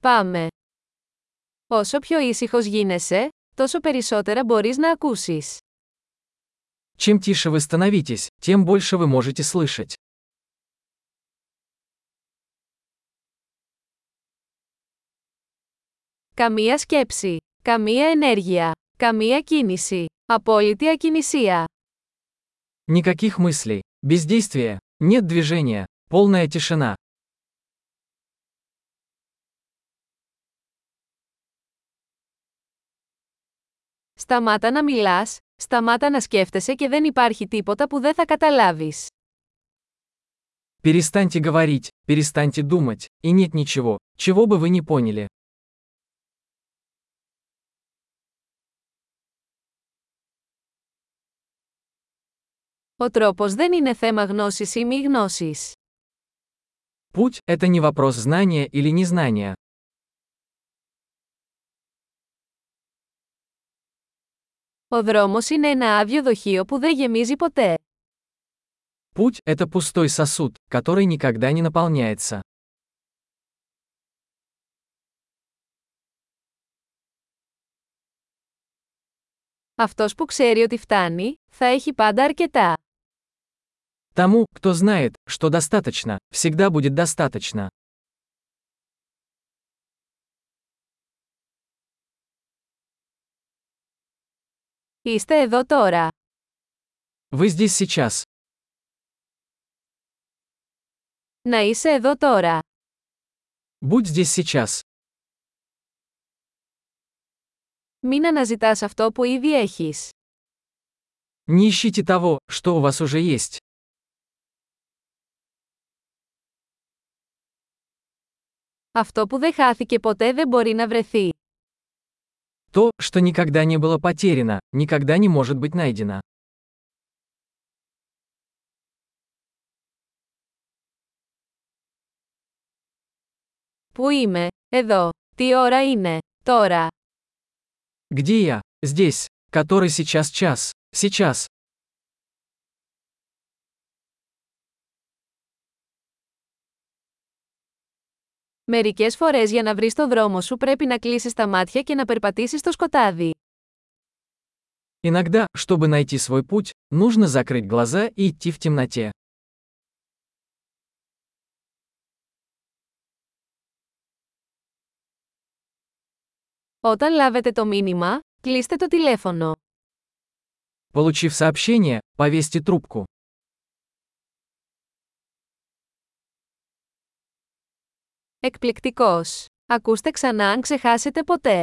Πάμε. Όσο πιο ήσυχος γίνεσαι, τόσο περισσότερα μπορείς να ακούσεις. Чем тише вы становитесь, тем больше вы можете слышать. Καμία σκέψη. Καμία ενέργεια. Καμία κίνηση. Απόλυτη ακινησία. Никаких мыслей, бездействия, нет движения, полная тишина. Σταμάτα να μιλάς, σταμάτα να σκέφτεσαι και δεν υπάρχει τίποτα που δεν θα καταλάβεις. Перестаньте говорить, перестаньте думать, и нет ничего, чего бы вы не поняли. Ο τρόπος δεν είναι θέμα γνώσης ή μη γνώσης. Путь – это не вопрос знания или незнания. Ο δρόμος είναι ένα άδειο δοχείο που δεν γεμίζει ποτέ. Путь – это пустой сосуд, который никогда не наполняется. Αυτός που ξέρει ότι φτάνει, θα έχει πάντα αρκετά. Тому, кто знает, что достаточно, всегда будет достаточно. Είστε εδώ τώρα. Вы здесь сейчас. Να είσαι εδώ τώρα. Будь здесь сейчас. Μην αναζητάς αυτό που ήδη έχεις. Не ищите того, что у вас уже есть. Αυτό που δεν χάθηκε ποτέ δεν μπορεί να βρεθεί. То, что никогда не было потеряно, никогда не может быть найдено. Πού είμαι, εδώ, τι ώρα είναι, τώρα. Где я? Здесь. Который сейчас час? Сейчас. Μερικές φορές για να βρεις το δρόμο σου πρέπει να κλείσεις τα μάτια και να περπατήσεις στο σκοτάδι. Иногда, чтобы найти свой путь, нужно закрыть глаза и идти в темноте. Όταν λάβετε το μήνυμα, κλείστε το τηλέφωνο. Получив сообщение, повесьте трубку. Εκπληκτικός! Ακούστε ξανά αν ξεχάσετε ποτέ.